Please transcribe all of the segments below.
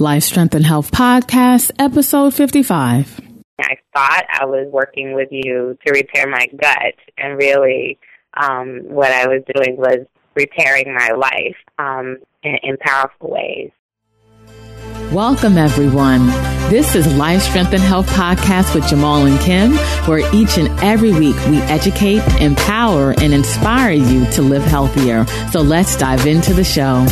Life Strength and Health Podcast, episode 55. I thought I was working with you to repair my gut, and really, um, what I was doing was repairing my life um, in, in powerful ways. Welcome, everyone. This is Life Strength and Health Podcast with Jamal and Kim, where each and every week we educate, empower, and inspire you to live healthier. So let's dive into the show.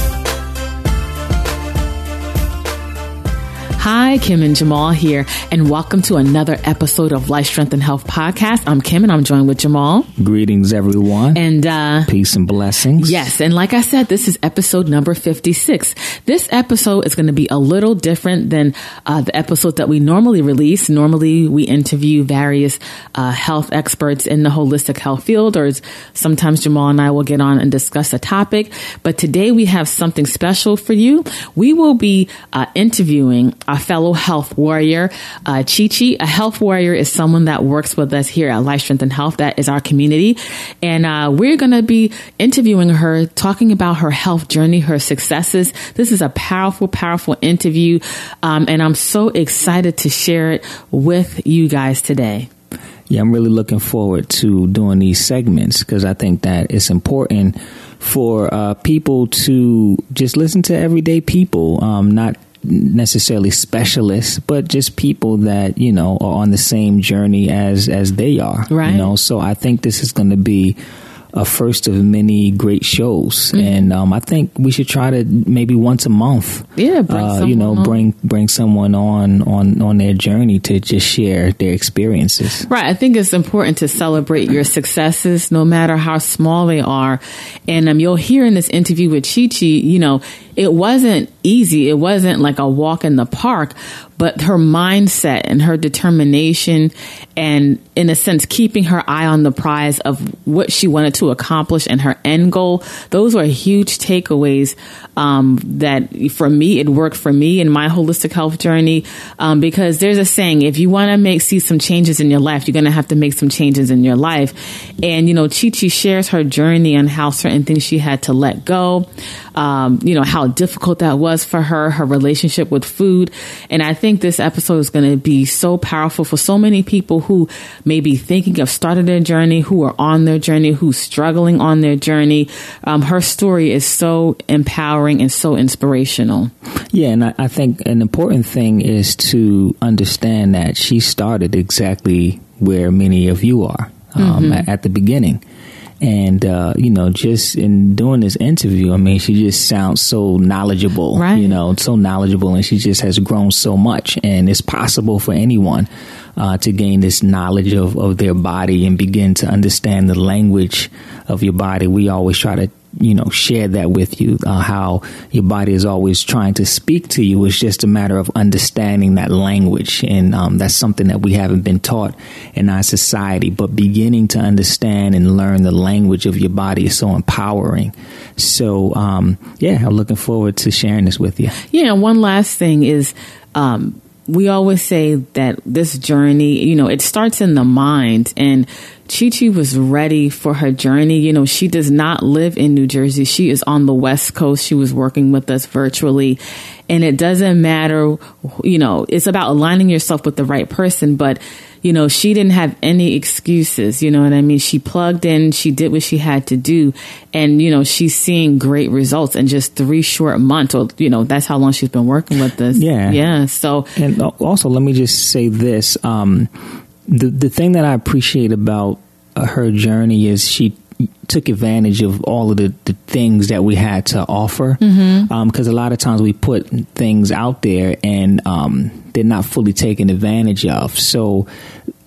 Hi, Kim and Jamal here, and welcome to another episode of Life Strength and Health Podcast. I'm Kim, and I'm joined with Jamal. Greetings, everyone. And uh, peace and blessings. Yes, and like I said, this is episode number 56. This episode is going to be a little different than uh, the episode that we normally release. Normally, we interview various uh, health experts in the holistic health field, or sometimes Jamal and I will get on and discuss a topic. But today, we have something special for you. We will be uh, interviewing a fellow health warrior, uh, Chi Chi. A health warrior is someone that works with us here at Life Strength and Health. That is our community. And uh, we're going to be interviewing her, talking about her health journey, her successes. This is a powerful, powerful interview. Um, and I'm so excited to share it with you guys today. Yeah, I'm really looking forward to doing these segments because I think that it's important for uh, people to just listen to everyday people, um, not necessarily specialists, but just people that you know are on the same journey as as they are. Right. You know, so I think this is going to be a first of many great shows, mm-hmm. and um, I think we should try to maybe once a month. Yeah, uh, you know, on. bring bring someone on on on their journey to just share their experiences. Right. I think it's important to celebrate your successes, no matter how small they are. And um, you'll hear in this interview with Chi Chi, you know, it wasn't easy. It wasn't like a walk in the park, but her mindset and her determination and in a sense keeping her eye on the prize of what she wanted to accomplish and her end goal those were huge takeaways um, that for me it worked for me in my holistic health journey um, because there's a saying if you want to make see some changes in your life you're going to have to make some changes in your life and you know chi chi shares her journey on how certain things she had to let go um, you know how difficult that was for her her relationship with food and i think this episode is going to be so powerful for so many people who may be thinking of starting their journey, who are on their journey, who's struggling on their journey. Um, her story is so empowering and so inspirational. Yeah, and I, I think an important thing is to understand that she started exactly where many of you are um, mm-hmm. at the beginning. And, uh, you know, just in doing this interview, I mean, she just sounds so knowledgeable, right. you know, so knowledgeable and she just has grown so much. And it's possible for anyone uh, to gain this knowledge of, of their body and begin to understand the language of your body. We always try to you know share that with you uh, how your body is always trying to speak to you. It's just a matter of understanding that language and um, that's something that we haven't been taught in our society. But beginning to understand and learn the language of your body is so empowering. So um, yeah i'm looking forward to sharing this with you. Yeah one last thing is um, we always say that this journey, you know, it starts in the mind and Chi Chi was ready for her journey. You know, she does not live in New Jersey. She is on the West Coast. She was working with us virtually. And it doesn't matter, you know, it's about aligning yourself with the right person, but you know, she didn't have any excuses. You know what I mean? She plugged in, she did what she had to do. And, you know, she's seeing great results in just three short months. Or, you know, that's how long she's been working with this. Yeah. Yeah. So, and also, let me just say this. Um, the, the thing that I appreciate about uh, her journey is she took advantage of all of the, the things that we had to offer. Because mm-hmm. um, a lot of times we put things out there and um, they're not fully taken advantage of. So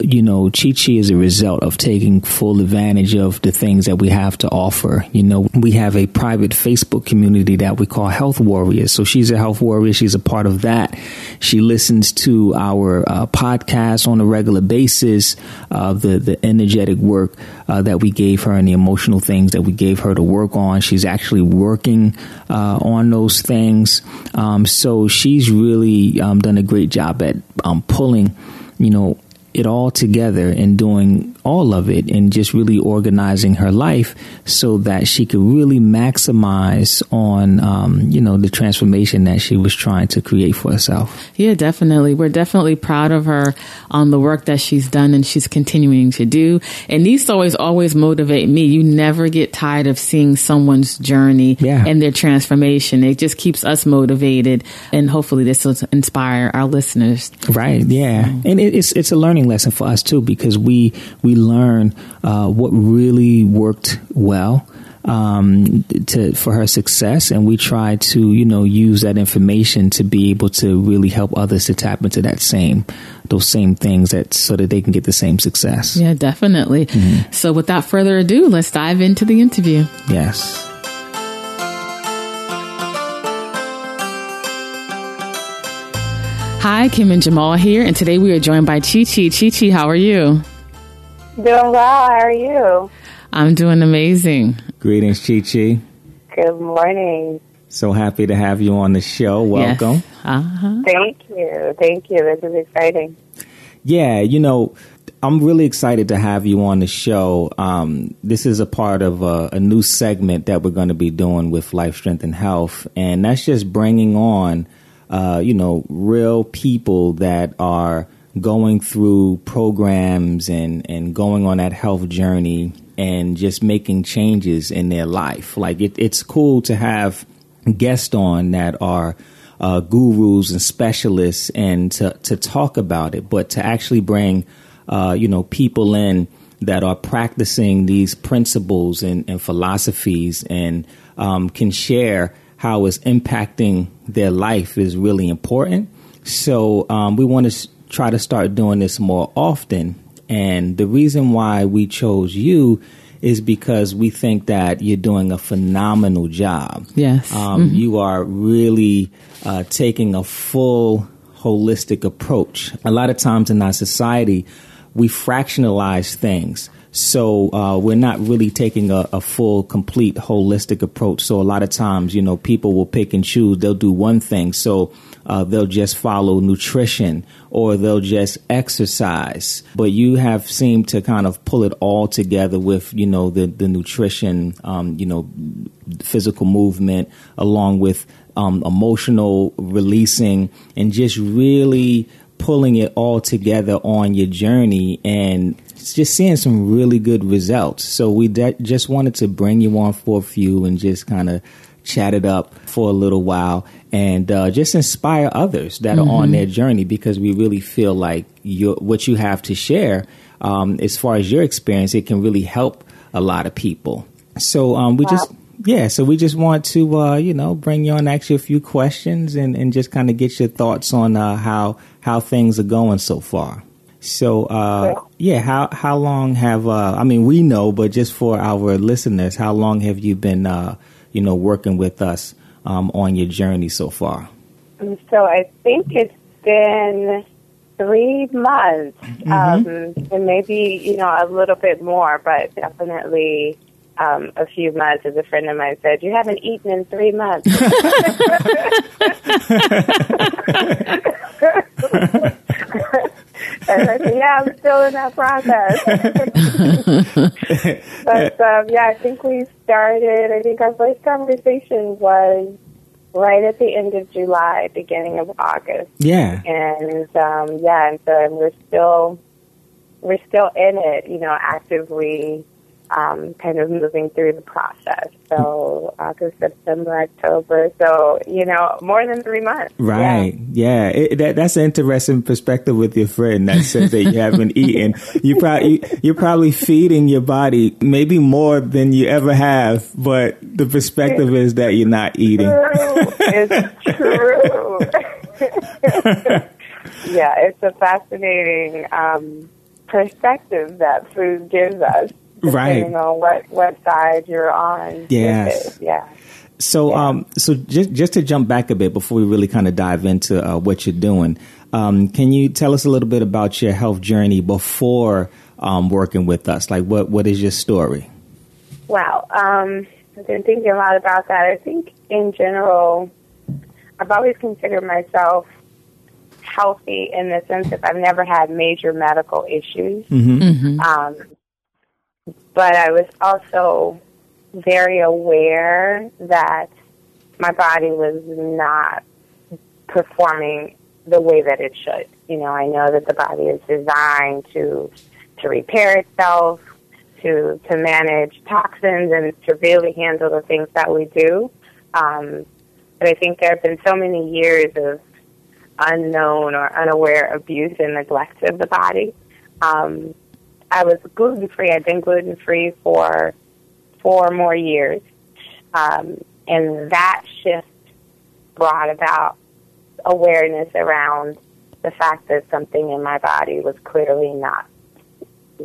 you know, Chi Chi is a result of taking full advantage of the things that we have to offer. You know, we have a private Facebook community that we call Health Warriors. So she's a health warrior. She's a part of that. She listens to our uh, podcast on a regular basis, uh, the, the energetic work uh, that we gave her and the emotional things that we gave her to work on. She's actually working uh, on those things. Um, so she's really um, done a great job at um, pulling, you know, it all together and doing all of it and just really organizing her life so that she could really maximize on um, you know the transformation that she was trying to create for herself. Yeah definitely. We're definitely proud of her on the work that she's done and she's continuing to do. And these stories always motivate me. You never get tired of seeing someone's journey yeah. and their transformation. It just keeps us motivated and hopefully this will inspire our listeners. Right yeah. And it, it's it's a learning lesson for us too because we we learn uh, what really worked well um, to for her success, and we try to you know use that information to be able to really help others to tap into that same those same things that so that they can get the same success. Yeah, definitely. Mm-hmm. So, without further ado, let's dive into the interview. Yes. Hi, Kim and Jamal here, and today we are joined by Chi Chi. Chi Chi, how are you? Doing well. How are you? I'm doing amazing. Greetings, Chi Chi. Good morning. So happy to have you on the show. Welcome. Yes. Uh-huh. Thank you. Thank you. This is exciting. Yeah, you know, I'm really excited to have you on the show. Um, this is a part of a, a new segment that we're going to be doing with Life, Strength, and Health, and that's just bringing on uh, you know, real people that are going through programs and, and going on that health journey and just making changes in their life. Like it, it's cool to have guests on that are uh, gurus and specialists and to, to talk about it, but to actually bring, uh, you know, people in that are practicing these principles and, and philosophies and um, can share how it's impacting their life is really important. So um, we want to try to start doing this more often. And the reason why we chose you is because we think that you're doing a phenomenal job. Yes. Um, mm-hmm. You are really uh, taking a full holistic approach. A lot of times in our society, we fractionalize things. So uh, we're not really taking a, a, full, complete, holistic approach. So a lot of times, you know, people will pick and choose. They'll do one thing. So uh, they'll just follow nutrition or they'll just exercise. But you have seemed to kind of pull it all together with, you know, the, the nutrition, um, you know, physical movement along with um, emotional releasing and just really pulling it all together on your journey and just seeing some really good results. So we de- just wanted to bring you on for a few and just kind of chat it up for a little while and uh, just inspire others that mm-hmm. are on mm-hmm. their journey because we really feel like what you have to share um, as far as your experience, it can really help a lot of people. So um, we wow. just yeah, so we just want to, uh, you know, bring you on, ask you a few questions, and, and just kind of get your thoughts on uh, how how things are going so far. So, uh, yeah, how how long have uh, I mean we know, but just for our listeners, how long have you been, uh, you know, working with us um, on your journey so far? So I think it's been three months, mm-hmm. um, and maybe you know a little bit more, but definitely um, a few months, as a friend of mine said, you haven't eaten in three months. and I said, yeah, I'm still in that process. but um, yeah, I think we started, I think our first conversation was right at the end of July, beginning of August. Yeah. And um, yeah, and so and we're still, we're still in it, you know, actively um, kind of moving through the process. So August, September, October. So you know, more than three months. Right. Yeah. yeah. It, that, that's an interesting perspective with your friend that says that you haven't eaten. You probably you're probably feeding your body maybe more than you ever have, but the perspective is that you're not eating. True. It's true. yeah, it's a fascinating um, perspective that food gives us right. on what what side you're on. Yes. Yeah. So, yeah. um, so just just to jump back a bit before we really kind of dive into uh, what you're doing, um, can you tell us a little bit about your health journey before um, working with us? Like, what what is your story? Wow, um, I've been thinking a lot about that. I think in general, I've always considered myself healthy in the sense that I've never had major medical issues. Mm-hmm. Um, but I was also very aware that my body was not performing the way that it should. You know, I know that the body is designed to to repair itself, to to manage toxins, and to really handle the things that we do. Um, but I think there have been so many years of unknown or unaware abuse and neglect of the body. Um, I was gluten free. I'd been gluten free for four more years, um, and that shift brought about awareness around the fact that something in my body was clearly not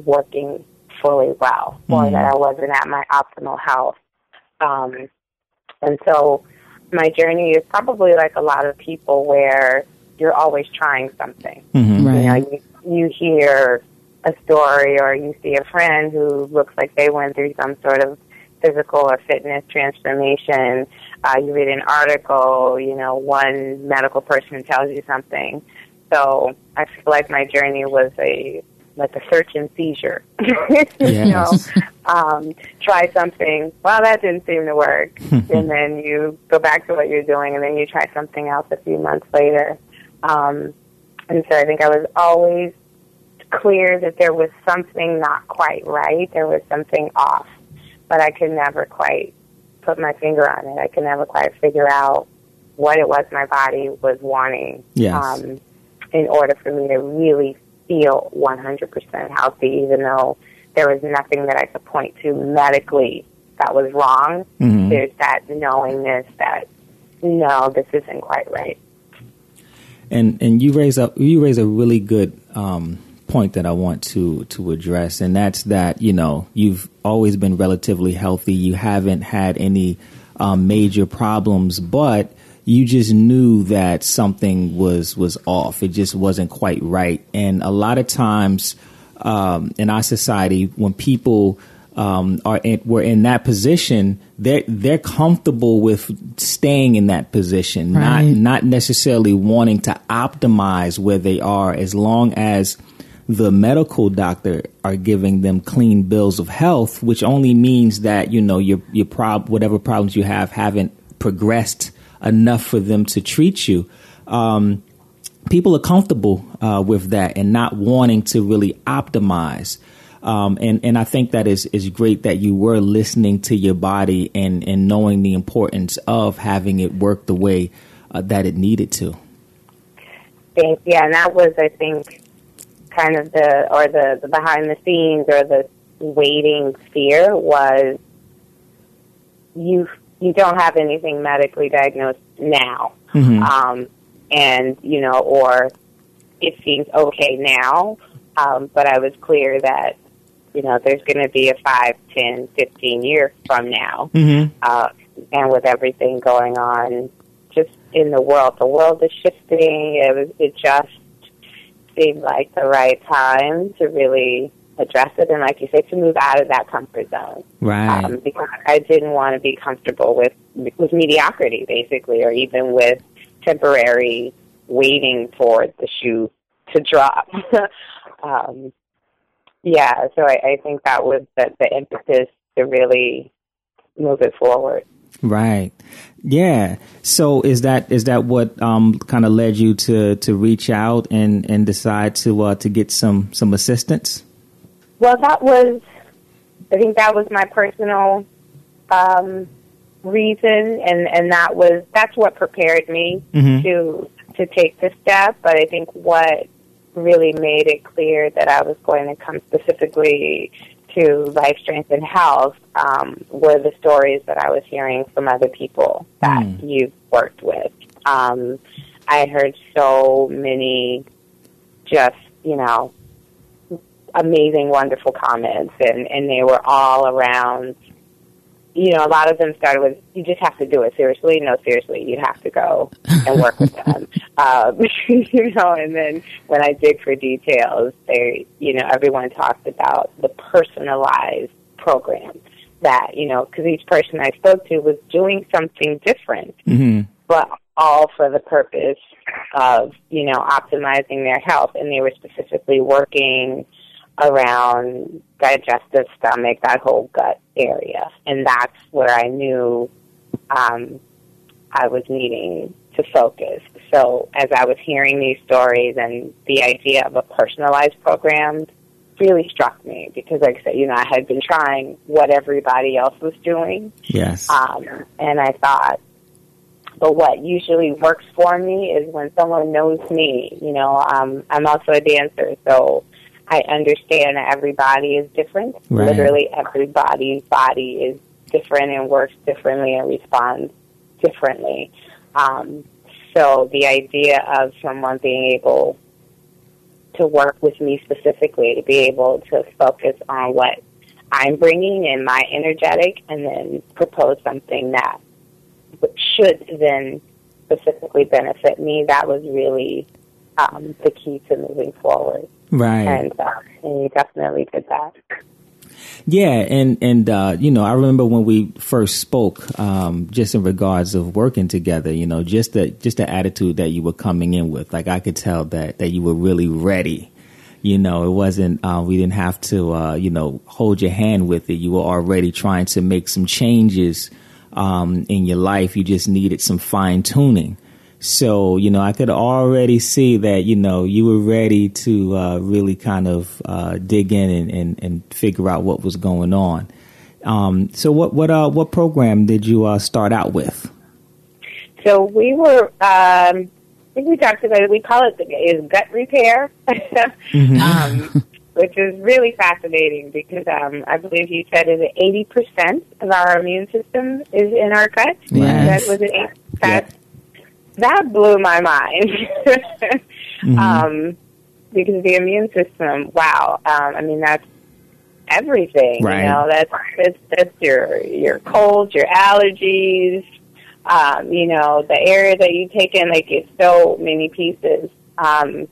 working fully well, or Mhm. that I wasn't at my optimal health. Um, and so my journey is probably like a lot of people where you're always trying something. Mm-hmm. Right. You know, you, you hear a story or you see a friend who looks like they went through some sort of physical or fitness transformation. Uh, you read an article, you know, one medical person tells you something. So I feel like my journey was a like a search and seizure. you know, um, try something. Well, that didn't seem to work, and then you go back to what you're doing, and then you try something else a few months later. Um, and so I think I was always clear that there was something not quite right. There was something off, but I could never quite put my finger on it. I could never quite figure out what it was my body was wanting. Yes. Um, in order for me to really feel 100% healthy, even though there was nothing that I could point to medically that was wrong. Mhm. There's that knowingness that no, this isn't quite right. and and you raise up you raise a really good um, point that I want to to address, and that's that you know you've always been relatively healthy. You haven't had any um, major problems, but you just knew that something was was off. It just wasn't quite right, and a lot of times um, in our society, when people um, are in, were in that position, they're they're comfortable with staying in that position, not not necessarily wanting to optimize where they are, as long as the medical doctor are giving them clean bills of health, which only means that you know your your prob whatever problems you have haven't progressed enough for them to treat you. Um, people are comfortable uh, with that and not wanting to really optimize. Um, and, and I think that is, is great that you were listening to your body and, and knowing the importance of having it work the way uh, that it needed to. Thank yeah, and that was I think kind of the or the, the behind the scenes or the waiting fear was you you don't have anything medically diagnosed now. Mhm. Um, and you know, or it seems okay now. Um, but I was clear that, you know, there's going to be a five, ten, fifteen year from now. Mm-hmm. Uh, and with everything going on just in the world, the world is shifting. It, was, it just seemed like the right time to really address it. And like you say, to move out of that comfort zone. Right. Um, because I didn't want to be comfortable with, with mediocrity, basically, or even with temporary waiting for the shoe to drop. um, yeah, so I, I think that was the, the impetus to really move it forward. Right. Yeah. So is that is that what um, kind of led you to, to reach out and, and decide to uh, to get some some assistance? Well, that was, I think that was my personal um, reason, and and that was that's what prepared me Mhm. to to take the step. But I think what really made it clear that I was going to come specifically to Life Strength and Health um, were the stories that I was hearing from other people that Mm. you've worked with. Um, I heard so many just, you know, amazing, wonderful comments, and, and they were all around. You know, a lot of them started with, "You just have to do it seriously." No, seriously, you have to go and work with them. Um, you know, and then when I dig for details, they, you know, everyone talked about the personalized program that, you know, because each person I spoke to was doing something different Mm-hmm. but all for the purpose of, you know, optimizing their health. And they were specifically working around digestive stomach, that whole gut area. And that's where I knew um, I was needing to focus. So as I was hearing these stories and the idea of a personalized program really struck me because, like I said, you know, I had been trying what everybody else was doing. Yes. Um, and I thought, but what usually works for me is when someone knows me. You know, um, I'm also a dancer, so I understand that everybody is different. Right. Literally, everybody's body is different and works differently and responds differently. Um, so the idea of someone being able to work with me specifically, to be able to focus on what I'm bringing and my energetic, and then propose something that should then specifically benefit me, that was really um, the key to moving forward. Right. And, uh, and you definitely did that. Yeah, and and uh, you know, I remember when we first spoke, um, just in regards of working together. You know, just the just the attitude that you were coming in with. Like I could tell that that you were really ready. You know, it wasn't. Uh, we didn't have to, uh, you know, hold your hand with it. You were already trying to make some changes um, in your life. You just needed some fine tuning. So, you know, I could already see that, you know, you were ready to uh, really kind of uh, dig in and, and, and, figure out what was going on. Um, so, what what uh, what program did you uh, start out with? So we were, um, I think we talked about it. We call it the, is gut repair, mm-hmm. um, which is really fascinating because um, I believe you said that eighty percent of our immune system is in our gut. Yes. That was it. That that blew my mind. mm-hmm. um, because the immune system, wow. Um, I mean, that's everything. Right. You know, that's, that's, that's your, your colds, your allergies, um, you know, the air that you take in, like, it's so many pieces. Um,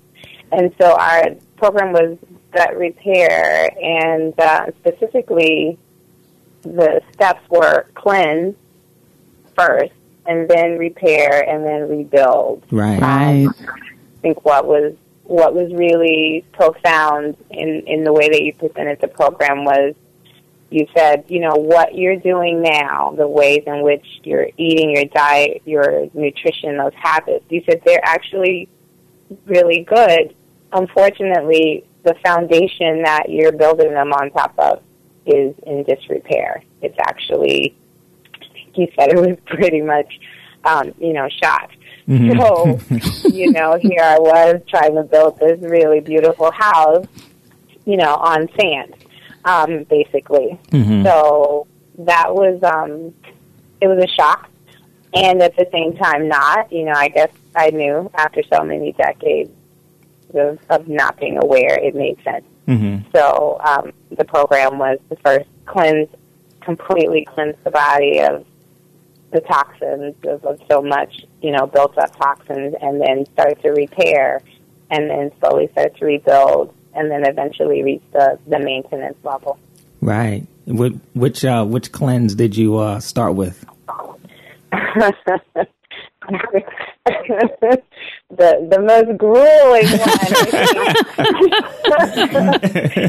and so our program was gut repair, and uh, specifically, the steps were cleanse first, and then repair and then rebuild. Right. Right. Um, I think what was what was really profound in in the way that you presented the program was you said, you know, what you're doing now, the ways in which you're eating your diet, your nutrition, those habits, you said they're actually really good. Unfortunately, the foundation that you're building them on top of is in disrepair. It's actually he said it was pretty much, um, you know, shot. Mm-hmm. So, you know, here I was trying to build this really beautiful house, you know, on sand, um, basically. Mm-hmm. So that was, um, it was a shock. And at the same time, not, you know, I guess I knew after so many decades of, of not being aware, it made sense. Mm-hmm. So um, the program was the first cleanse, completely cleanse the body of the toxins of, of so much, you know, built up toxins, and then start to repair, and then slowly start to rebuild, and then eventually reach the, the maintenance level. Right. Which which, uh, which cleanse did you uh, start with? the the most grueling one.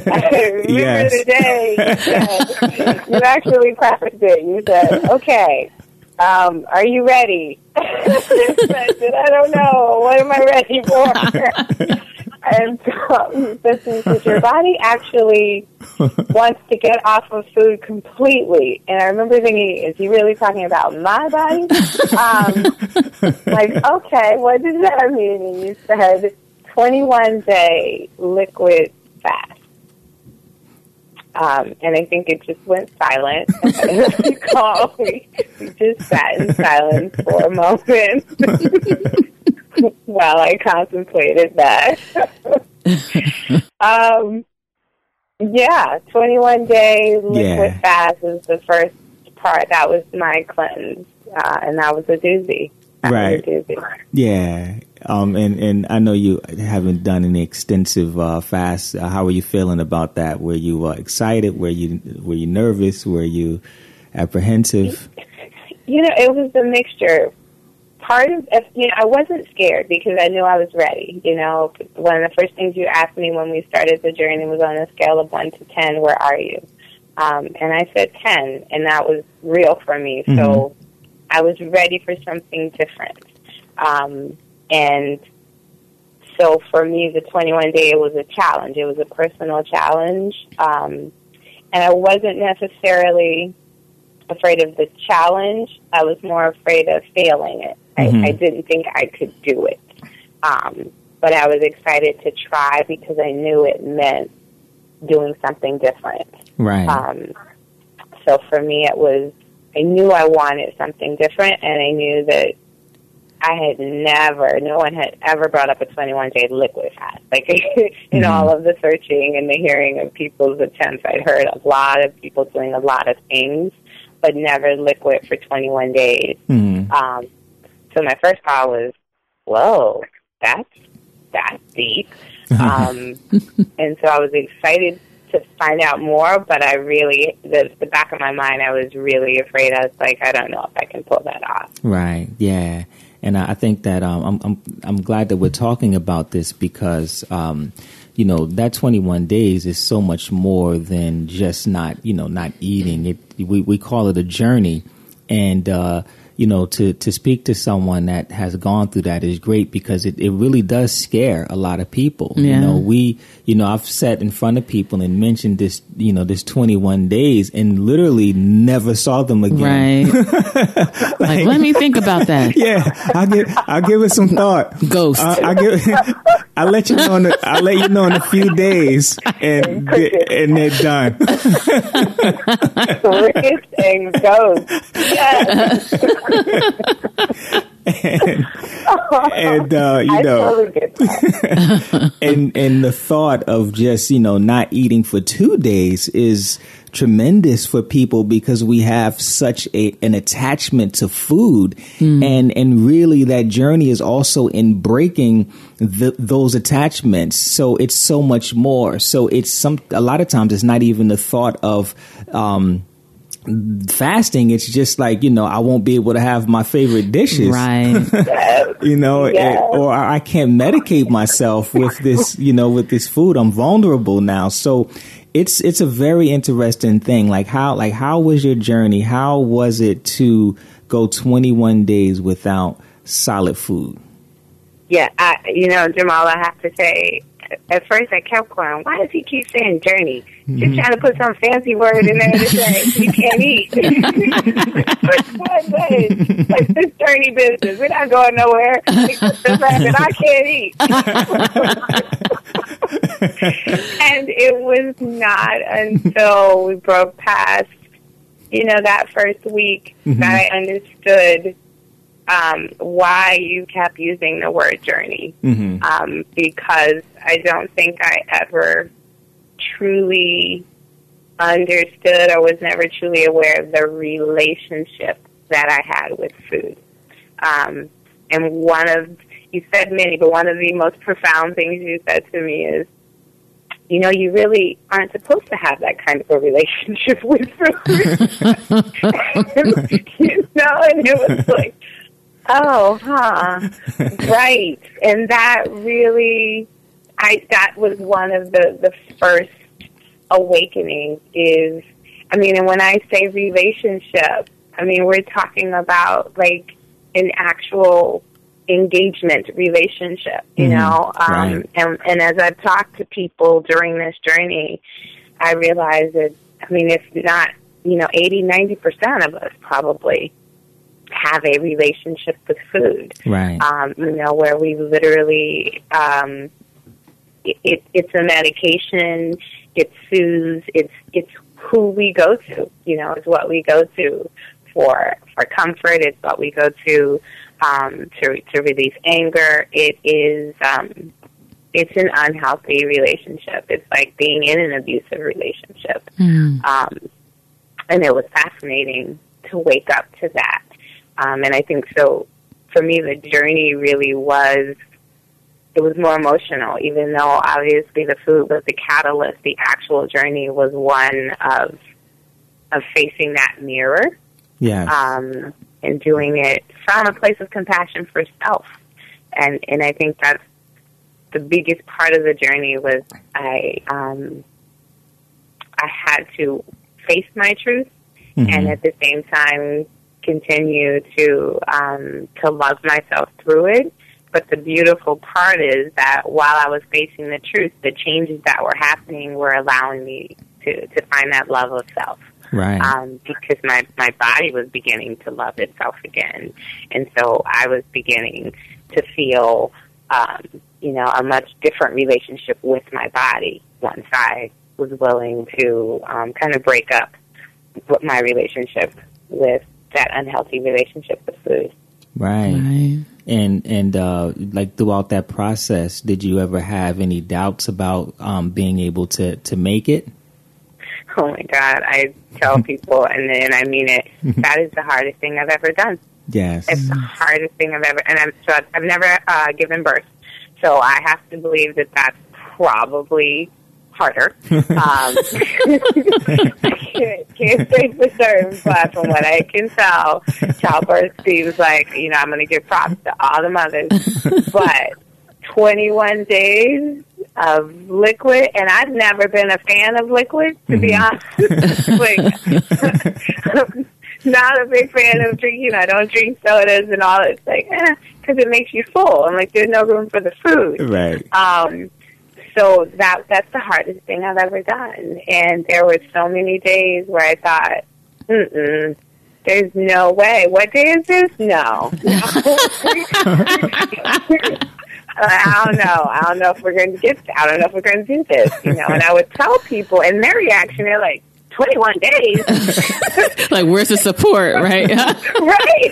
I remember Yes. the day you, said, you actually prefaced it. You said, "Okay, um, are you ready?" I don't know. What am I ready for?" and so, because your body actually wants to get off of food completely. And I remember thinking, is he really talking about my body? Um, like, okay, what does that mean? And you said 21 day liquid fast. Um, and I think it just went silent. we, call, we, we just sat in silence for a moment while I contemplated that. um, yeah, 21 day liquid Yeah. fast is the first part. That was my cleanse, uh, and that was a doozy. Right. Yeah. Um, and, and I know you haven't done any extensive uh, fasts. Uh, how are you feeling about that? Were you uh, excited? Were you were you nervous? Were you apprehensive? You know, it was a mixture. part of you know I wasn't scared because I knew I was ready. You know, one of the first things you asked me when we started the journey was on a scale of one to ten, where are you? Um, and I said ten, and that was real for me. Mm-hmm. So I was ready for something different. Um, and so for me, the 21 day it was a challenge. It was a personal challenge, um, and I wasn't necessarily afraid of the challenge. I was more afraid of failing it. Mm-hmm. I, I didn't think I could do it, um, but I was excited to try because I knew it meant doing something different. Right. Um, so for me, it was I knew I wanted something different, and I knew that I had never, no one had ever brought up a 21 day liquid fast. Like in mm-hmm. all of the searching and the hearing of people's attempts, I'd heard a lot of people doing a lot of things, but never liquid for 21 days. Mm-hmm. Um, so my first thought was, whoa, that's, that's deep. um, and so I was excited to find out more, but I really, the, the back of my mind, I was really afraid. I was like, I don't know if I can pull that off. Right. Yeah. And I think that um, I'm, I'm, I'm glad that we're talking about this because um, you know that 21 days is so much more than just not you know not eating. It we we call it a journey, and uh, you know, to, to speak to someone that has gone through that is great because it, it really does scare a lot of people. Yeah. You know, we, you know, I've sat in front of people and mentioned this, you know, this 21 days and literally never saw them again. Right. like, like, let me think about that. Yeah. I'll give, I'll give it some thought. Ghost. Uh, I, I'll give, I'll let you know in a, I'll let you know in a few days and, and they're done. And ghosts. Yes and, and uh, you know, and and the thought of just you know not eating for two days is tremendous for people because we have such a, an attachment to food. Mm. and and really that journey is also in breaking the, those attachments. So it's so much more. So it's some a lot of times it's not even the thought of um, fasting. It's just like you know i won't be able to have my favorite dishes. Right. You know yes. or i can't medicate myself with this you know with this food. I'm vulnerable now. So it's it's a very interesting thing. Like how like how was your journey? How was it to go 21 days without solid food? Yeah I, you know jamal i have to say at first I kept going, why does he keep saying journey? Mm-hmm. Just trying to put some fancy word in there to say you can't eat. but one day, like this journey business, we're not going nowhere. the fact that I can't eat. and it was not until we broke past, you know, that first week mm-hmm. that I understood um, why you kept using the word journey mm-hmm. um, because I don't think I ever truly understood or was never truly aware of the relationship that I had with food. Um, and one of, you said many, but one of the most profound things you said to me is, you know, you really aren't supposed to have that kind of a relationship with food. you know, and it was like, Oh, huh. right. And that really, I, that was one of the, the first awakenings is, I mean, and when I say relationship, I mean, we're talking about like an actual engagement relationship, you mm-hmm. know? Um, right. and, and as I've talked to people during this journey, I realize that, I mean, it's not, you know, 80, 90% of us probably have a relationship with food. Right. Um, you know, where we literally, um, it, it's a medication, it soothes, it's, it's who we go to, you know, it's what we go to for, for comfort, it's what we go to, um, to, to release anger. It is, um, it's an unhealthy relationship. It's like being in an abusive relationship. Mm. Um, and it was fascinating to wake up to that. Um, and I think so for me, the journey really was, it was more emotional, even though obviously the food was the catalyst, the actual journey was one of, of facing that mirror. Yeah. Um, and doing it from a place of compassion for self. And and I think that's the biggest part of the journey was I um, I had to face my truth mm-hmm. and at the same time continue to um, to love myself through it. But the beautiful part is that while I was facing the truth, the changes that were happening were allowing me to, to find that love of self. Right. Um, because my, my body was beginning to love itself again. And so I was beginning to feel, um, you know, a much different relationship with my body once I was willing to um, kind of break up my relationship with that unhealthy relationship with food. Right. right. And and uh, like throughout that process, did you ever have any doubts about um, being able to to make it? Oh my God! I tell people, and then I mean it. that is the hardest thing I've ever done. Yes, it's the hardest thing I've ever. And I'm so I've never uh, given birth, so I have to believe that that's probably harder. Um, I can't, can't say for certain, but from what I can tell, childbirth seems like you know I'm going to give props to all the mothers, but 21 days of liquid, and I've never been a fan of liquid, to mm-hmm. be honest. like, not a big fan of drinking. I don't drink sodas and all. It's like, because eh, it makes you full. I'm like, there's no room for the food. Right. Um, so that that's the hardest thing I've ever done. And there were so many days where I thought, mm there's no way. What day is this? No. I don't know. I don't know if we're going to get. I don't know if we're going to do this. You know, and I would tell people, and their reaction, they're like, 21 days. like, where's the support, right? right.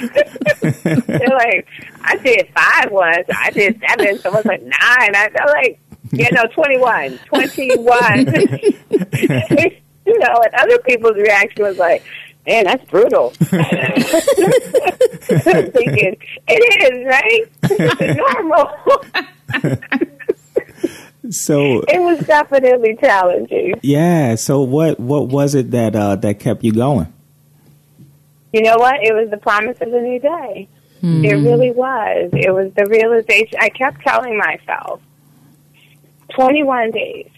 They're like, I did five once. I did seven. Someone's like, nine. I, am like, yeah, no, 21. 21. you know, and other people's reaction was like, man, that's brutal. I'm thinking, it is, right? It's normal. so it was definitely challenging. Yeah. So what what was it that uh, that kept you going? You know what? It was the promise of a new day. Mm. It really was. It was the realization. I kept telling myself, 21 days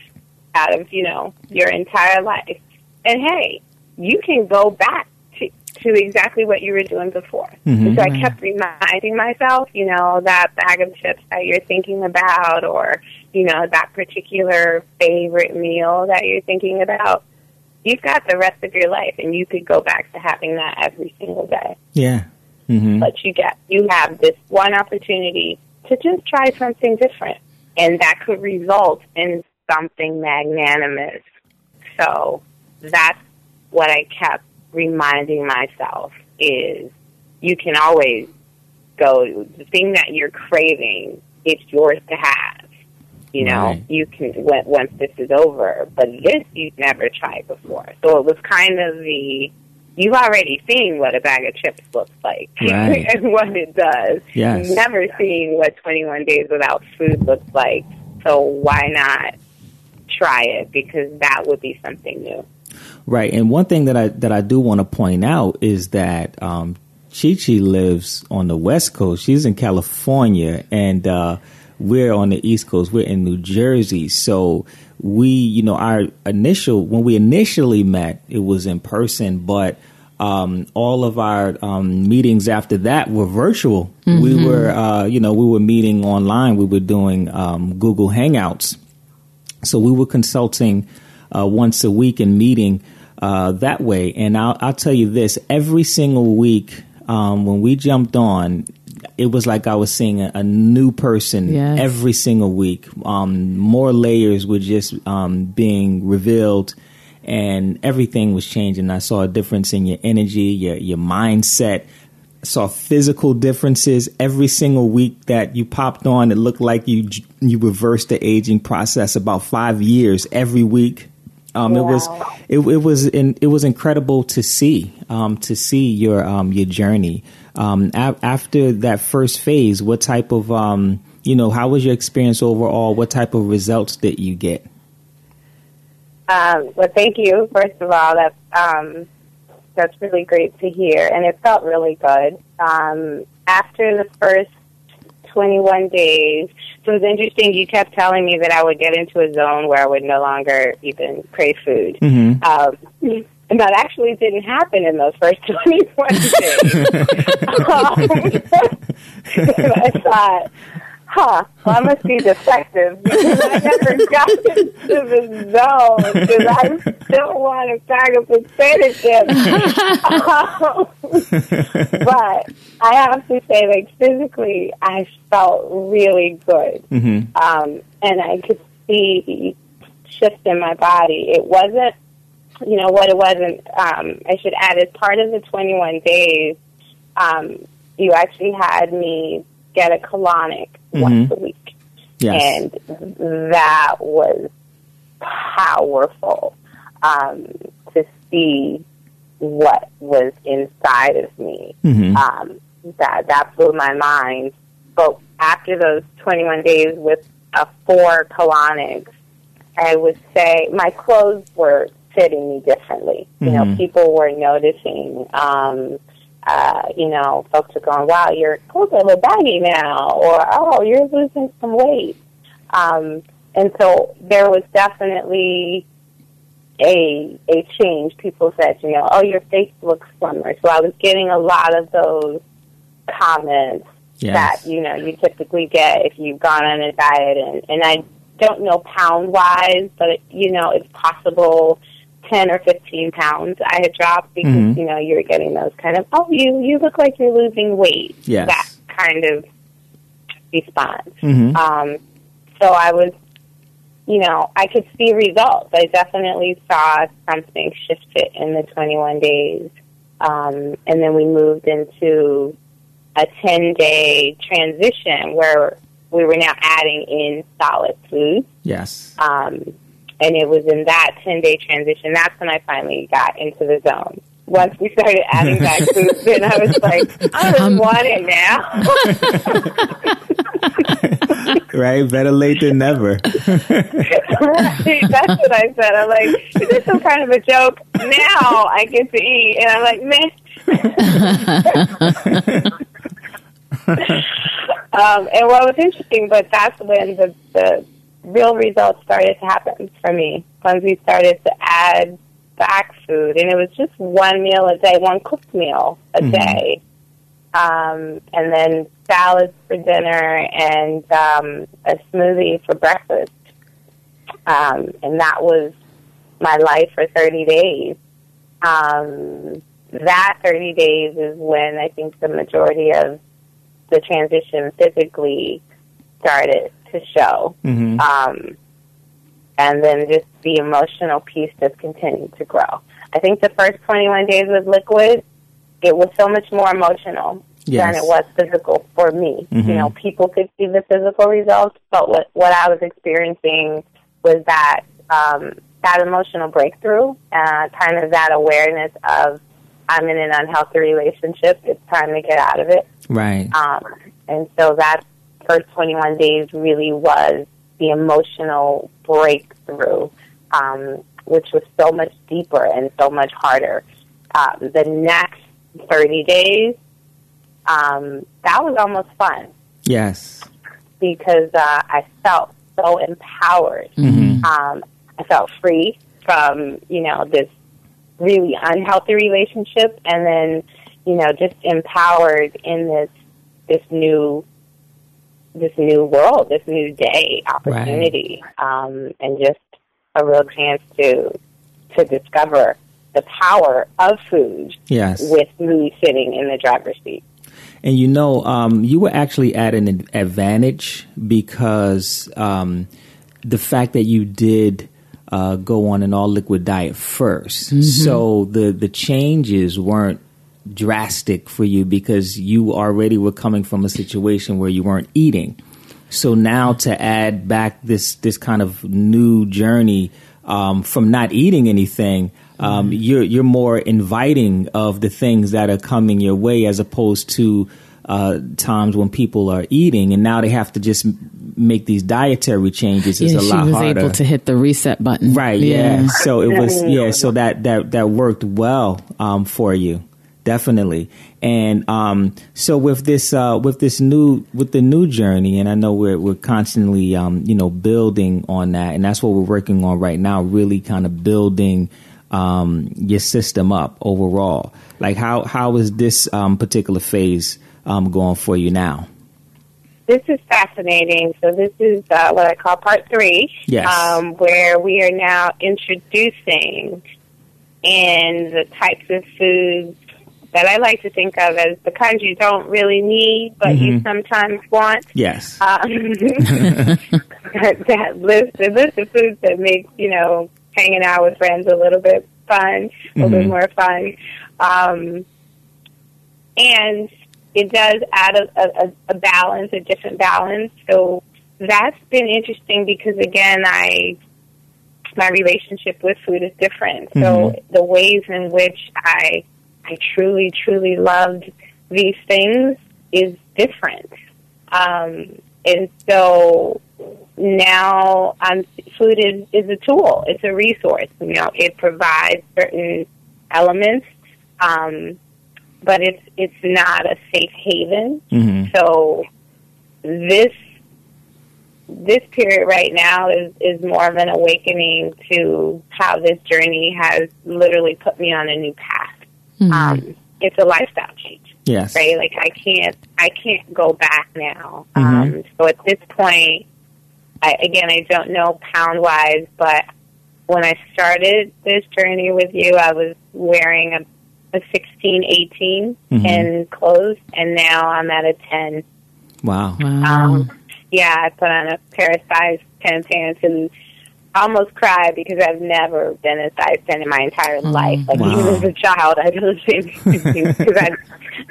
out of, you know, your entire life. And hey, you can go back to, to exactly what you were doing before. Mm-hmm. So I kept reminding myself, you know, that bag of chips that you're thinking about or, you know, that particular favorite meal that you're thinking about. You've got the rest of your life and you could go back to having that every single day. Yeah. Mm-hmm. But you get, you have this one opportunity to just try something different and that could result in something magnanimous. So that's what I kept reminding myself is you can always go the thing that you're craving it's yours to have you know right. you can once this is over but this you've never tried before so it was kind of the you've already seen what a bag of chips looks like right. and what it does yes. you've never seen what 21 days without food looks like so why not try it because that would be something new. Right, and one thing that I that I do want to point out is that um, Chi Chi lives on the West Coast. She's in California, and uh, we're on the East Coast. We're in New Jersey, so we, you know, our initial when we initially met, it was in person, but um, all of our um, meetings after that were virtual. Mm-hmm. We were, uh, you know, we were meeting online. We were doing um, Google Hangouts. So we were consulting uh, once a week and meeting uh, that way. And I'll, I'll, tell you this: every single week um, when we jumped on, it was like I was seeing a, a new person yes. every single week. Um, more layers were just um, being revealed and everything was changing. I saw a difference in your energy, your your mindset. I saw physical differences every single week that you popped on. It looked like you you reversed the aging process about five years every week. Um, wow. It was it, it was in, it was incredible to see um, to see your um, your journey. Um, a- after that first phase, what type of um, you know how was your experience overall? What type of results did you get? Um, well, thank you, first of all. That's um, that's really great to hear, and it felt really good. Um, after the first 21 days, so it was interesting. You kept telling me that I would get into a zone where I would no longer even crave food. Mm-hmm. Um, and that actually didn't happen in those first 21 days. um, I thought, huh, well, I must be defective because I never got into the zone because I still want a bag of potato chips. but I have to say, like, physically, I felt really good. Mm-hmm. Um, and I could see shifts in my body. It wasn't, you know, what it wasn't, um, I should add, as part of the 21 days, um, you actually had me get a colonic once a week. Yes. And that was powerful um, to see what was inside of me. Mhm. Um, that that blew my mind. But after those 21 days with a four colonics, I would say my clothes were fitting me differently. You know, Mhm. people were noticing. Um, uh, you know, folks are going, "Wow, your clothes are a little baggy now," or "Oh, you're losing some weight." Um, and so there was definitely a a change. People said, you know, "Oh, your face looks slimmer." So I was getting a lot of those comments Yes. that you know you typically get if you've gone on a diet, and and I don't know pound wise, but you know it's possible. 10 or 15 pounds I had dropped because, Mhm. you know, you're getting those kind of, oh, you, you look like you're losing weight. Yes. That kind of response. Mhm. Um, so I was, you know, I could see results. I definitely saw something shifted in the 21 days. Um, and then we moved into a 10 day transition where we were now adding in solid foods. Yes. Um, and it was in that 10 day transition, that's when I finally got into the zone. Once we started adding back food, then I was like, I just Um, want it now. right. Better late than never. right, that's what I said. I'm like, is this some kind of a joke? Now I get to eat. And I'm like, man. um, and what was interesting, but that's when the, the real results started to happen for me. Once we started to add back food, and it was just one meal a day, one cooked meal a Mhm. day, um, and then salads for dinner and um, a smoothie for breakfast. Um, and that was my life for 30 days. Um, that 30 days is when I think the majority of the transition physically started to show. Mhm. Um, and then just the emotional piece just continued to grow. I think the first 21 days with liquid, it was so much more emotional Yes. than it was physical for me. Mhm. You know, people could see the physical results, but what, what I was experiencing was that um, that emotional breakthrough, uh, kind of that awareness of I'm in an unhealthy relationship. It's time to get out of it. Right. Um, and so that first 21 days really was the emotional breakthrough, um, which was so much deeper and so much harder. Um, the next 30 days, um, that was almost fun Yes. because uh, I felt so empowered. Mhm. Um, I felt free from, you know, this really unhealthy relationship and then, you know, just empowered in this this new this new world, this new day opportunity. Um, and just a real chance to to discover the power of food Yes. with me sitting in the driver's seat. And you know, um, you were actually at an advantage because um, the fact that you did uh, go on an all liquid diet 1st So the, the changes weren't drastic for you because you already were coming from a situation where you weren't eating. So now to add back this this kind of new journey um, from not eating anything, um, you're you're more inviting of the things that are coming your way as opposed to uh, times when people are eating and now they have to just make these dietary changes is yeah, a lot she was harder. able to hit the reset button. Right. Yeah. So it was. Yeah. So that that that worked well um, for you, definitely. And um, so with this uh, with this new with the new journey, and I know we're we're constantly um, you know building on that, and that's what we're working on right now. Really, kind of building um, your system up overall. Like how how is this um, particular phase um, going for you now? This is fascinating. So this is uh, what I call part three, Yes. um, where we are now introducing in the types of foods that I like to think of as the kinds you don't really need, but you sometimes want. Yes. Um, that list, the list of foods that makes you know hanging out with friends a little bit fun, a little bit more fun, um, and it does add a, a, a balance, a different balance. So that's been interesting because again, I my relationship with food is different. So the ways in which I I truly, truly loved these things is different. Um, and so now um, food is, is a tool. It's a resource. You know, it provides certain elements, um, but it's it's not a safe haven. Mm-hmm. So this this period right now is is more of an awakening to how this journey has literally put me on a new path. Um, it's a lifestyle change Yes. right? Like I can't, I can't go back now. Um, so at this point, I, again, I don't know pound wise, but when I started this journey with you, I was wearing a, a 16, 18 in clothes, and now I'm at a 10. Wow. Wow. Um, yeah, I put on a pair of size 10 pants and almost cried because I've never been a size 10 in my entire life. Like, Wow. even as a child, I didn't, because I,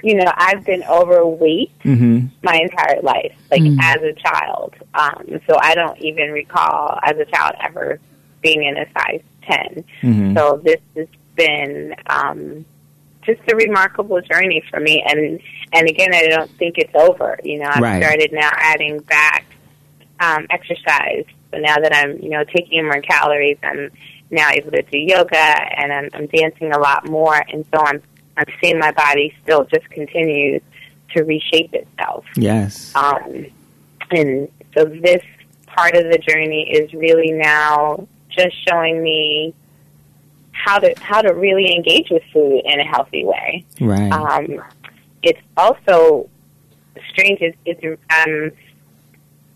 you know, I've been overweight Mm-hmm. my entire life, like as a child. Um, so I don't even recall as a child ever being in a size 10. Mhm. So this has been um, just a remarkable journey for me. And and again, I don't think it's over. You know, I've Right. started now adding back um, exercise. So now that I'm, you know, taking in more calories, I'm now able to do yoga and I'm, I'm dancing a lot more. And so I'm I'm seeing my body still just continue to reshape itself. Yes. Um, and so this part of the journey is really now just showing me how to how to really engage with food in a healthy way. Right. Um, it's also strange. It's, it's um,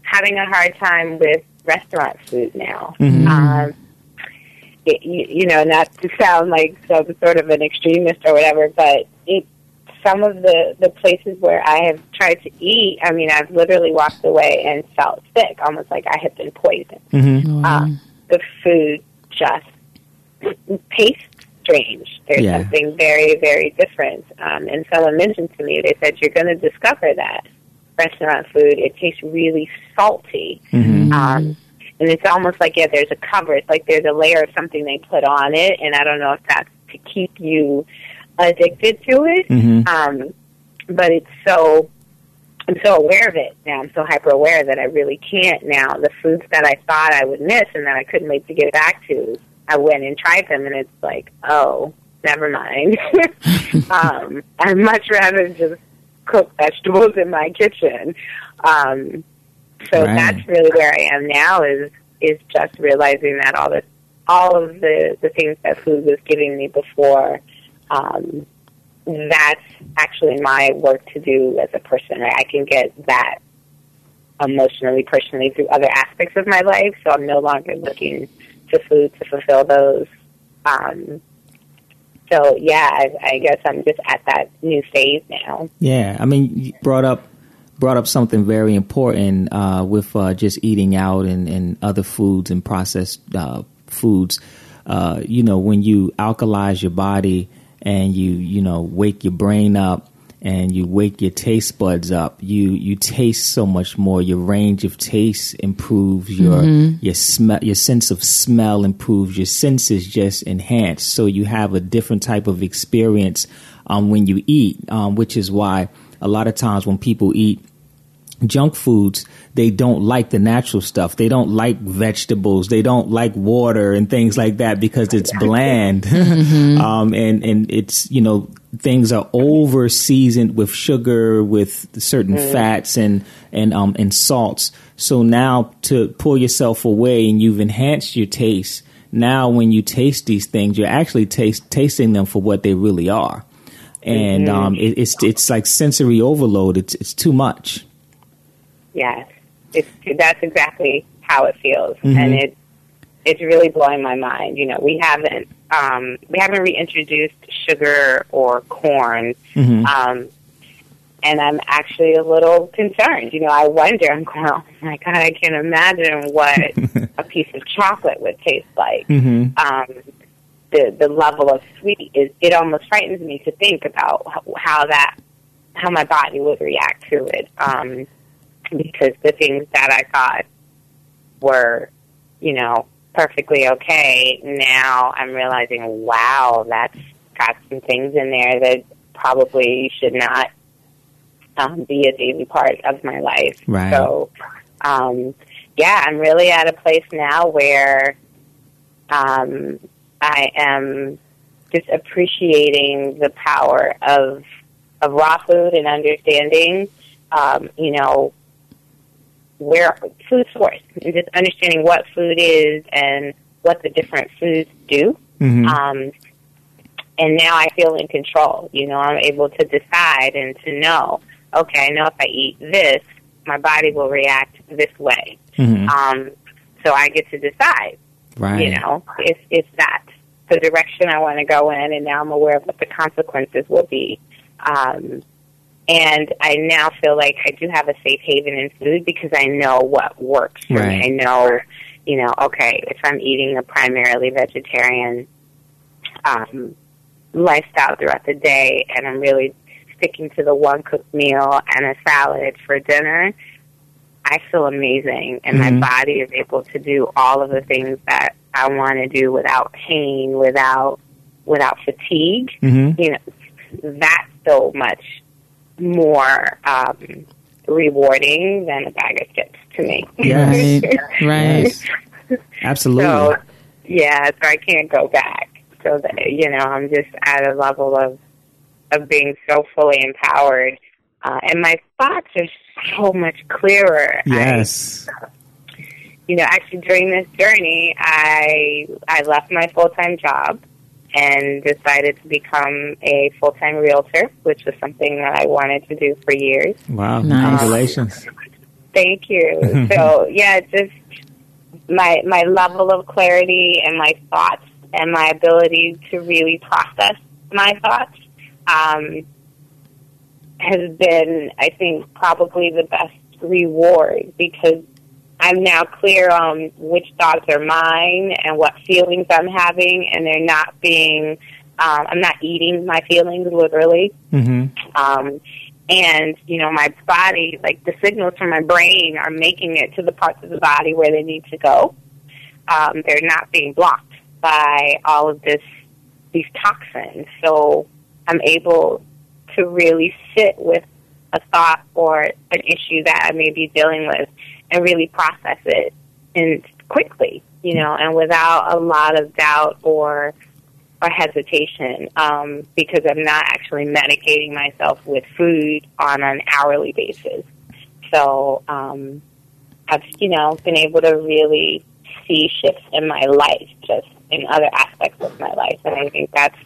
having a hard time with restaurant food now. Um, it, you, you know, not to sound like some sort of an extremist or whatever, but it some of the the places where I have tried to eat, I mean, I've literally walked away and felt sick, almost like I had been poisoned. Mm-hmm. Uh, the food just tastes strange. There's Yeah. something very, very different. Um, and someone mentioned to me, they said, you're going to discover that restaurant food, it tastes really salty. Mm-hmm. Um, and it's almost like, yeah, there's a cover. It's like there's a layer of something they put on it. And I don't know if that's to keep you addicted to it. Mhm. Um, but it's so I'm so aware of it now. I'm so hyper aware that I really can't now. The foods that I thought I would miss and that I couldn't wait to get back to, I went and tried them, and it's like, oh, never mind. um, I'd much rather just cook vegetables in my kitchen. Um, so Right. that's really where I am now. Is is just realizing that all the all of the the things that food was giving me before. Um, that's actually my work to do as a person. Right? I can get that emotionally, personally through other aspects of my life. So I'm no longer looking to food to fulfill those. Um, so yeah, I, I guess I'm just at that new phase now. Yeah, I mean, you brought up brought up something very important uh, with uh, just eating out and, and other foods and processed uh, foods. Uh, you know, when you alkalize your body and you you know wake your brain up and you wake your taste buds up, you you taste so much more. Your range of taste improves. Your your smell, your sense of smell improves. Your senses just enhance. So you have a different type of experience um, when you eat, um, which is why a lot of times when people eat junk foods, they don't like the natural stuff. They don't like vegetables. They don't like water and things like that because it's bland. Mm-hmm. um, and, and it's, you know, things are over seasoned with sugar, with certain mm. fats and, and, um, and salts. So now to pull yourself away and you've enhanced your taste. Now when you taste these things, you're actually taste, tasting them for what they really are. And, mm-hmm. um, it, it's, it's like sensory overload. It's, it's too much. Yes, it's that's exactly how it feels, mm-hmm. and it it's really blowing my mind. You know, we haven't um, we haven't reintroduced sugar or corn, mm-hmm. um, and I'm actually a little concerned. You know, I wonder. I'm going, oh my god, I can't imagine what a piece of chocolate would taste like. Mm-hmm. Um, the the level of sweet is it almost frightens me to think about how, how that how my body would react to it. Um, because the things that I thought were, you know, perfectly okay, now I'm realizing, wow, that's got some things in there that probably should not um, be a daily part of my life. Right. So, um, yeah, I'm really at a place now where um, I am just appreciating the power of of raw food and understanding, um, you know, where food source and just understanding what food is and what the different foods do. Mm-hmm. Um, and now I feel in control. You know, I'm able to decide and to know, okay, I know if I eat this, my body will react this way. Mm-hmm. Um, so I get to decide. Right. You know, if if that's the direction I want to go in, and now I'm aware of what the consequences will be. Um, and I now feel like I do have a safe haven in food because I know what works for right. me. I know, you know, okay, if I'm eating a primarily vegetarian um, lifestyle throughout the day and I'm really sticking to the one cooked meal and a salad for dinner, I feel amazing and mm-hmm. my body is able to do all of the things that I want to do without pain, without without fatigue. Mm-hmm. You know, that's so much more um, rewarding than a bag of chips to me. Yes. right. right. Absolutely. So, yeah, so I can't go back. So that you know, I'm just at a level of of being so fully empowered, uh, and my thoughts are so much clearer. Yes. I, you know, actually, during this journey, I I left my full time job and decided to become a full time realtor, which was something that I wanted to do for years. Wow! Nice. Congratulations. Thank you. so yeah, just my my level of clarity and my thoughts and my ability to really process my thoughts um, has been, I think, probably the best reward because I'm now clear on which thoughts are mine and what feelings I'm having, and they're not being. Um, I'm not eating my feelings literally. Mm-hmm. Um, and you know, my body, like the signals from my brain, are making it to the parts of the body where they need to go. Um, they're not being blocked by all of this, these toxins. So I'm able to really sit with a thought or an issue that I may be dealing with and really process it and quickly, you know, and without a lot of doubt or or hesitation, um, because I'm not actually medicating myself with food on an hourly basis. So um, I've, you know, been able to really see shifts in my life, just in other aspects of my life, and I think that's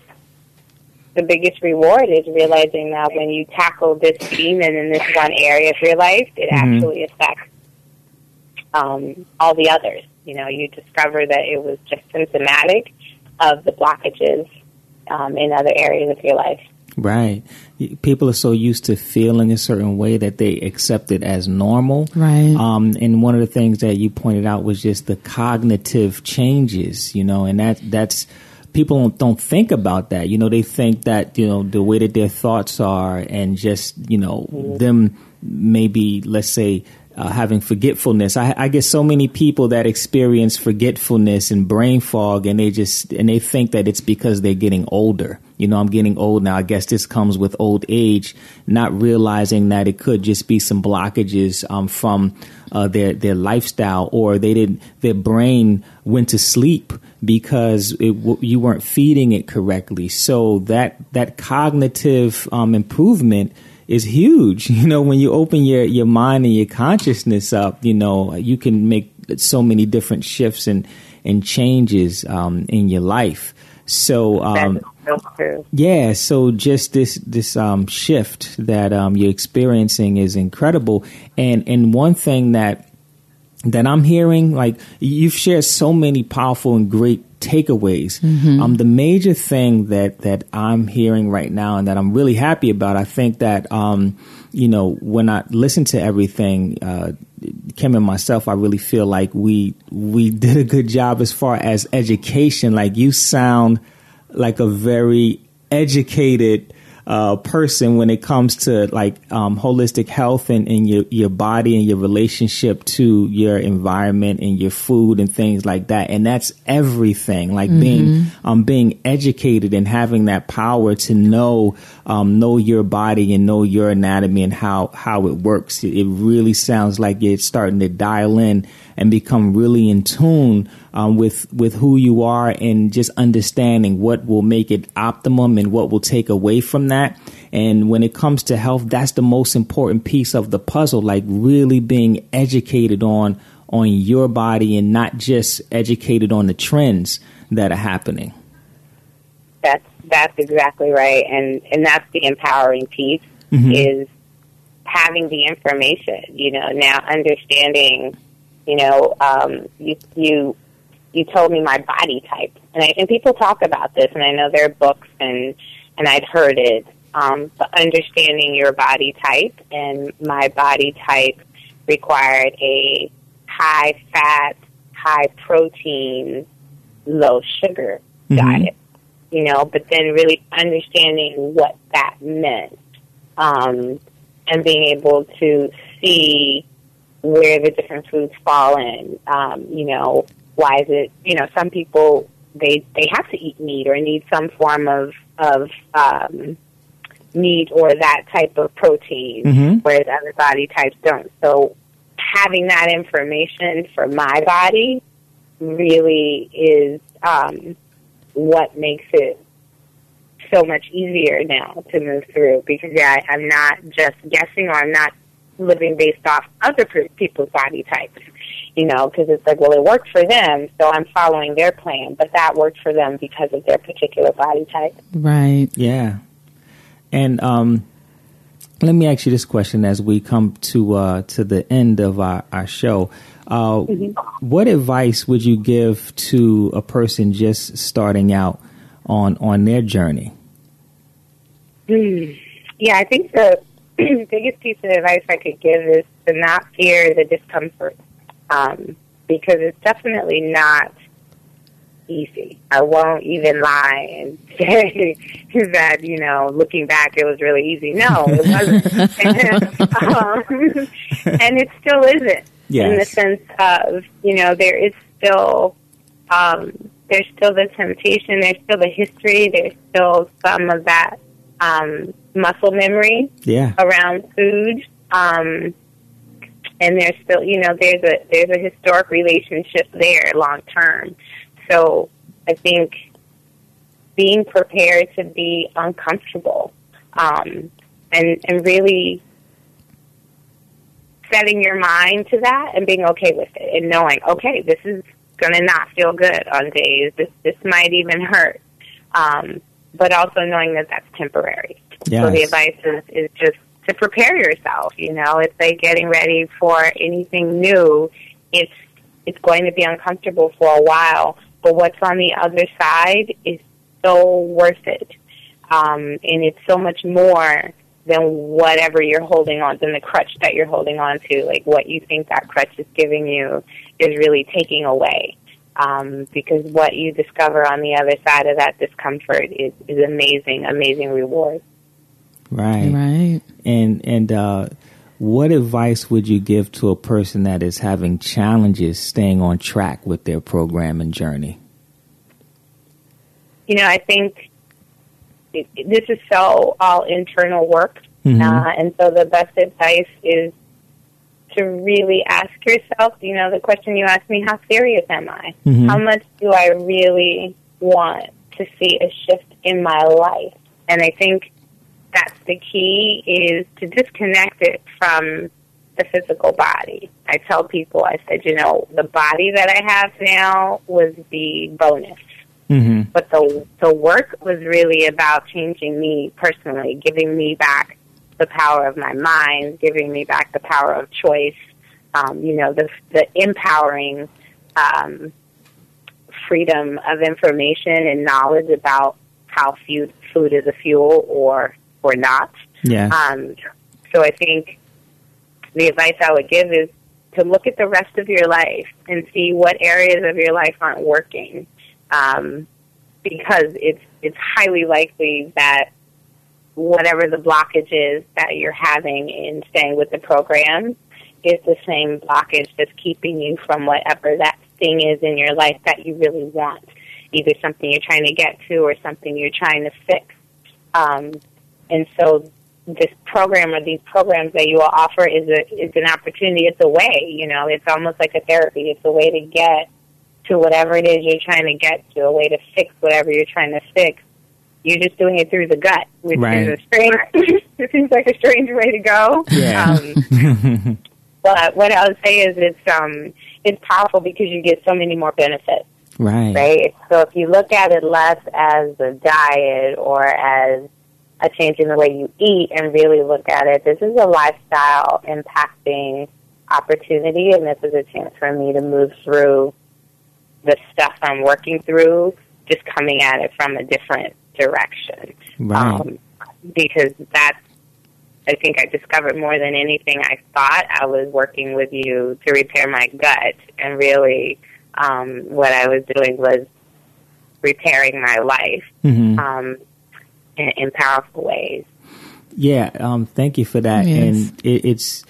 the biggest reward is realizing that when you tackle this demon in this one area of your life, it mm-hmm. actually affects um, all the others. You know, you discover that it was just symptomatic of the blockages um, in other areas of your life. Right. People are so used to feeling a certain way that they accept it as normal. Right. Um, and one of the things that you pointed out was just the cognitive changes, you know, and that that's people don't, don't think about that. You know, they think that, you know, the way that their thoughts are and just, you know, mm-hmm. them maybe, let's say, uh, having forgetfulness. I, I, get so many people that experience forgetfulness and brain fog, and they just and they think that it's because they're getting older. You know, I'm getting old now. I guess this comes with old age, not realizing that it could just be some blockages um, from uh, their their lifestyle, or they didn't their brain went to sleep because it, you weren't feeding it correctly. So that that cognitive um, improvement is huge. You know, when you open your, your mind and your consciousness up, you know, you can make so many different shifts and, and changes um, in your life. So, um, yeah, so just this this um, shift that um, you're experiencing is incredible. And and one thing that that I'm hearing, like you've shared so many powerful and great takeaways. Mm-hmm. Um, the major thing that that I'm hearing right now and that I'm really happy about, I think that um, you know when I listen to everything, uh, Kim and myself, I really feel like we we did a good job as far as education. Like you sound like a very educated uh, person when it comes to like um, holistic health and, and your your body and your relationship to your environment and your food and things like that. And that's everything. Like mm-hmm. being um, being educated and having that power to know um, know your body and know your anatomy and how how it works. It, it really sounds like it's starting to dial in and become really in tune um, with with who you are and just understanding what will make it optimum and what will take away from that. And when it comes to health, that's the most important piece of the puzzle. Like really being educated on on your body and not just educated on the trends that are happening. That's exactly right, and and that's the empowering piece mm-hmm. is having the information. You know, now understanding you know, um, you you you told me my body type, and I, and people talk about this, and I know there are books and and I'd heard it. Um, but understanding your body type and my body type required a high fat, high protein, low sugar mm-hmm. diet. You know, but then really understanding what that meant, um, and being able to see where the different foods fall in. Um, you know, why is it? You know, some people they they have to eat meat or need some form of of um, meat or that type of protein, mm-hmm. whereas other body types don't. So having that information for my body really is um, what makes it so much easier now to move through because yeah, I'm not just guessing or I'm not living based off other people's body types, you know, because it's like, well, it worked for them, so I'm following their plan, but that worked for them because of their particular body type. Right. Yeah. And um, let me ask you this question as we come to uh, to the end of our, our show. Uh, mm-hmm. What advice would you give to a person just starting out on on their journey? Mm. Yeah, I think the biggest piece of advice I could give is to not fear the discomfort, um, because it's definitely not easy. I won't even lie and say that you know, looking back, it was really easy. No, it wasn't, um, and it still isn't. Yes. In the sense of you know, there is still. Um, there's still the temptation, there's still the history, there's still some of that um, muscle memory yeah. around food. Um, and there's still, you know, there's a there's a historic relationship there long term. So I think being prepared to be uncomfortable um, and and really setting your mind to that and being okay with it and knowing, okay, this is going to not feel good on days. This this might even hurt. Um, but also knowing that that's temporary. Yes. So the advice is, is just to prepare yourself. You know, it's like getting ready for anything new. It's it's going to be uncomfortable for a while, but what's on the other side is so worth it, um, and it's so much more than whatever you're holding on than the crutch that you're holding on to. Like what you think that crutch is giving you is really taking away um, because what you discover on the other side of that discomfort is, is amazing, amazing reward. Right, right, and and uh, what advice would you give to a person that is having challenges staying on track with their program and journey? You know, I think it, this is so all internal work. Mm-hmm. Uh, and so the best advice is to really ask yourself, you know, the question you asked me, how serious am I? Mm-hmm. How much do I really want to see a shift in my life? And I think that's the key is to disconnect it from the physical body. I tell people, I said, you know, the body that I have now was the bonus. Mm-hmm. But the the work was really about changing me personally, giving me back the power of my mind, giving me back the power of choice. Um, you know, the the empowering um, freedom of information and knowledge about how food food is a fuel or or not. Yeah. Um, so I think the advice I would give is to look at the rest of your life and see what areas of your life aren't working, um, because it's it's highly likely that whatever the blockage is that you're having in staying with the program is the same blockage that's keeping you from whatever that thing is in your life that you really want, either something you're trying to get to or something you're trying to fix. Um, and so this program or these programs that you will offer is a is an opportunity. It's a way, you know, it's almost like a therapy. It's a way to get to whatever it is you're trying to get to, a way to fix whatever you're trying to fix. You're just doing it through the gut, which right. is a strange. it seems like a strange way to go. Yeah. Um, but what I would say is it's um it's powerful because you get so many more benefits. Right. Right. So if you look at it less as a diet or as a change in the way you eat and really look at it. This is a lifestyle impacting opportunity, and this is a chance for me to move through the stuff I'm working through, just coming at it from a different direction. Right. Um, because that's, I think I discovered more than anything I thought I was working with you to repair my gut, and really um, what I was doing was repairing my life. Mm-hmm. Um, in, in powerful ways. Yeah, um, thank you for that. Yes. And it, it's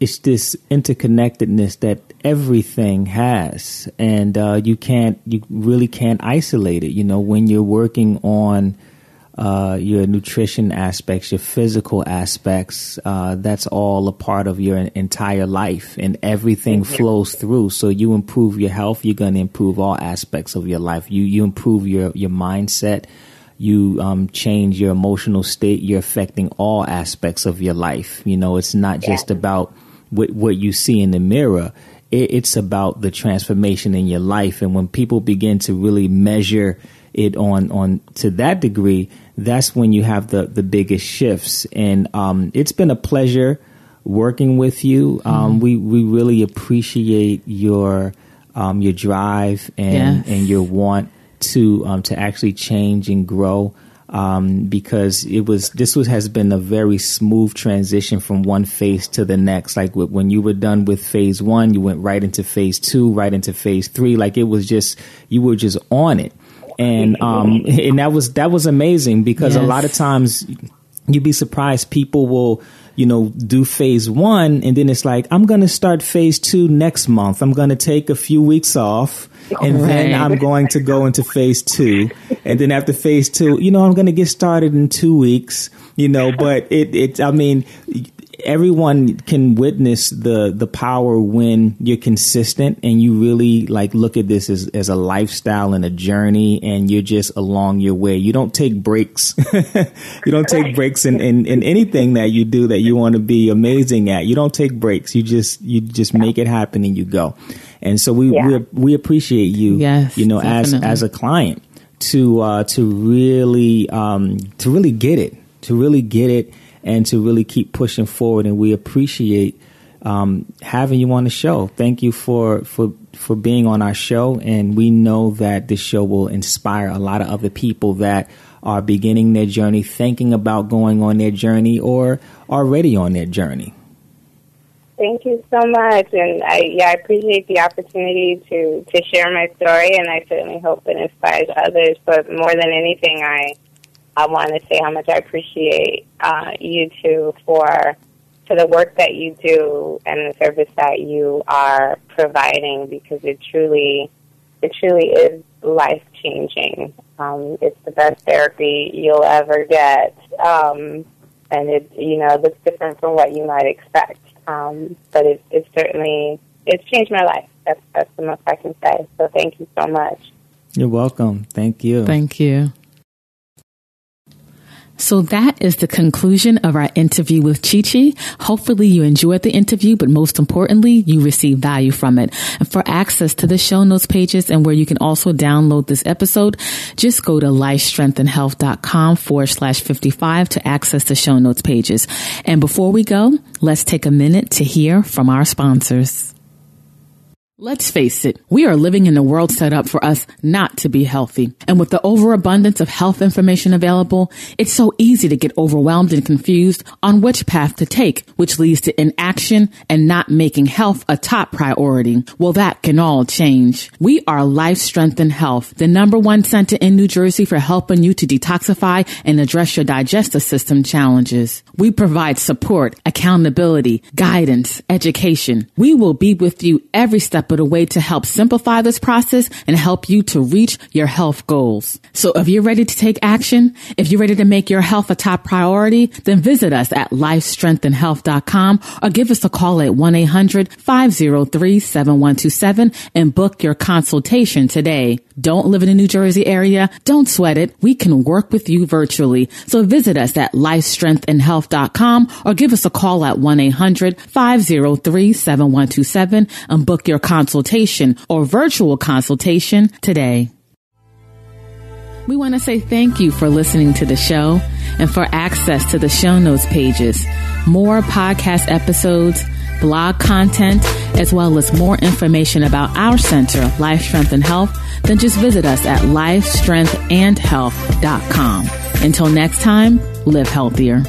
it's this interconnectedness that everything has, and uh, you can't you really can't isolate it. You know, when you're working on uh, your nutrition aspects, your physical aspects, uh, that's all a part of your entire life, and everything flows through. So you improve your health, you're going to improve all aspects of your life. You you improve your your mindset you um, change your emotional state, you're affecting all aspects of your life. You know, it's not just about what, what you see in the mirror. It, it's about the transformation in your life. And when people begin to really measure it on, on to that degree, that's when you have the, the biggest shifts. And um, it's been a pleasure working with you. Um, mm-hmm. we, we really appreciate your, um, your drive and, yes. and your want to um, to actually change and grow um, because it was this was has been a very smooth transition from one phase to the next. Like when you were done with phase one, you went right into phase two, right into phase three. Like it was just you were just on it, and um, and that was that was amazing because yes. a lot of times you'd be surprised people will you know, do phase one and then it's like, I'm going to start phase two next month. I'm going to take a few weeks off and right. then I'm going to go into phase two. And then after phase two, you know, I'm going to get started in two weeks, you know, but it, it, I mean, everyone can witness the the power when you're consistent and you really like look at this as, as a lifestyle and a journey and you're just along your way. You don't take breaks. You don't take breaks in, in, in, anything that you do that you want to be amazing at. You don't take breaks. You just you just make it happen and you go. And so we yeah. we, we appreciate you yes, you know definitely. as as a client to uh to really um to really get it to really get it and to really keep pushing forward. And we appreciate um, having you on the show. Thank you for for for being on our show, and we know that this show will inspire a lot of other people that are beginning their journey, thinking about going on their journey, or already on their journey. Thank you so much, and I yeah I appreciate the opportunity to to share my story, and I certainly hope it inspires others. But more than anything, I I want to say how much I appreciate uh, you two for to the work that you do and the service that you are providing because it truly, it truly is life changing. Um, it's the best therapy you'll ever get, um, and it you know looks different from what you might expect. Um, but it, it certainly it's changed my life. That's that's the most I can say. So thank you so much. You're welcome. Thank you. Thank you. So that is the conclusion of our interview with Chi Chi. Hopefully you enjoyed the interview, but most importantly, you received value from it. And for access to the show notes pages and where you can also download this episode, just go to lifestrengthandhealth.com forward slash 55 to access the show notes pages. And before we go, let's take a minute to hear from our sponsors. Let's face it, we are living in a world set up for us not to be healthy. And with the overabundance of health information available, it's so easy to get overwhelmed and confused on which path to take, which leads to inaction and not making health a top priority. Well, that can all change. We are Life Strength and Health, the number one center in New Jersey for helping you to detoxify and address your digestive system challenges. We provide support, accountability, guidance, education. We will be with you every step but a way to help simplify this process and help you to reach your health goals. So if you're ready to take action, if you're ready to make your health a top priority, then visit us at lifestrengthandhealth.com or give us a call at 1-800-503-7127 and book your consultation today. Don't live in the New Jersey area? Don't sweat it. We can work with you virtually. So visit us at lifestrengthandhealth.com or give us a call at 1-800-503-7127 and book your consultation or virtual consultation today. We want to say thank you for listening to the show and for access to the show notes pages, more podcast episodes, blog content, as well as more information about our center, Life Strength and Health, then just visit us at lifestrengthandhealth.com. Until next time, live healthier.